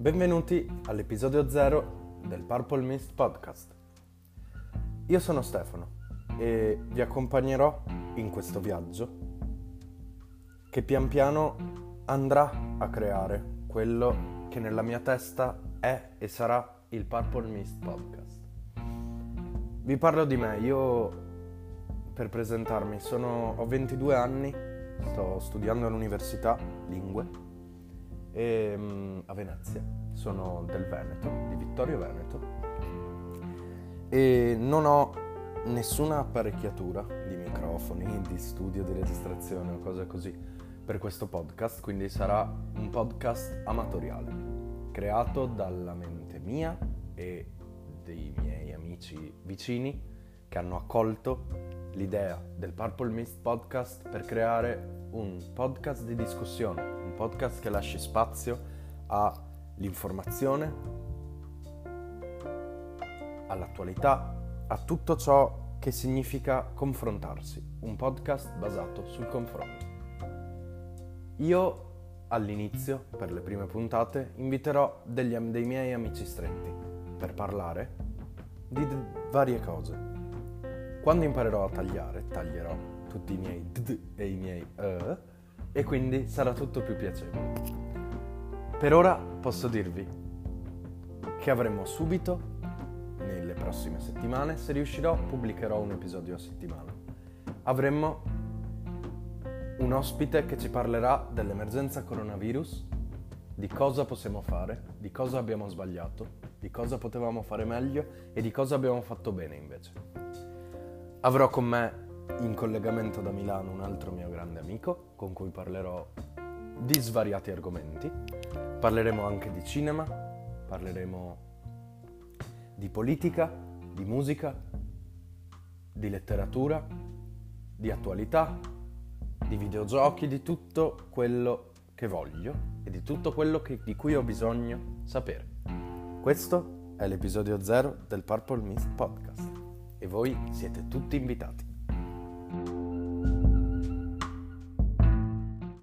Benvenuti all'episodio 0 del Purple Mist Podcast. Io sono Stefano e vi accompagnerò in questo viaggio che pian piano andrà a creare quello che nella mia testa è e sarà il Purple Mist Podcast. Vi parlo di me, io per presentarmi sono, ho 22 anni, sto studiando all'università lingue e, um, a Venezia, sono del Veneto, di Vittorio Veneto. E non ho nessuna apparecchiatura di microfoni, di studio di registrazione o cose così per questo podcast, quindi sarà un podcast amatoriale, creato dalla mente mia e dei miei amici vicini che hanno accolto l'idea del Purple Mist Podcast per creare un podcast di discussione un podcast che lasci spazio all'informazione, all'attualità, a tutto ciò che significa confrontarsi, un podcast basato sul confronto. Io all'inizio, per le prime puntate, inviterò degli, dei miei amici stretti per parlare di d- varie cose. Quando imparerò a tagliare, taglierò tutti i miei d e i miei uh, e quindi sarà tutto più piacevole. Per ora posso dirvi che avremo subito, nelle prossime settimane, se riuscirò, pubblicherò un episodio a settimana. Avremo un ospite che ci parlerà dell'emergenza coronavirus, di cosa possiamo fare, di cosa abbiamo sbagliato, di cosa potevamo fare meglio e di cosa abbiamo fatto bene invece. Avrò con me in collegamento da Milano un altro mio grande amico con cui parlerò di svariati argomenti. Parleremo anche di cinema, parleremo di politica, di musica, di letteratura, di attualità, di videogiochi, di tutto quello che voglio e di tutto quello che, di cui ho bisogno sapere. Questo è l'episodio 0 del Purple Mist Podcast e voi siete tutti invitati.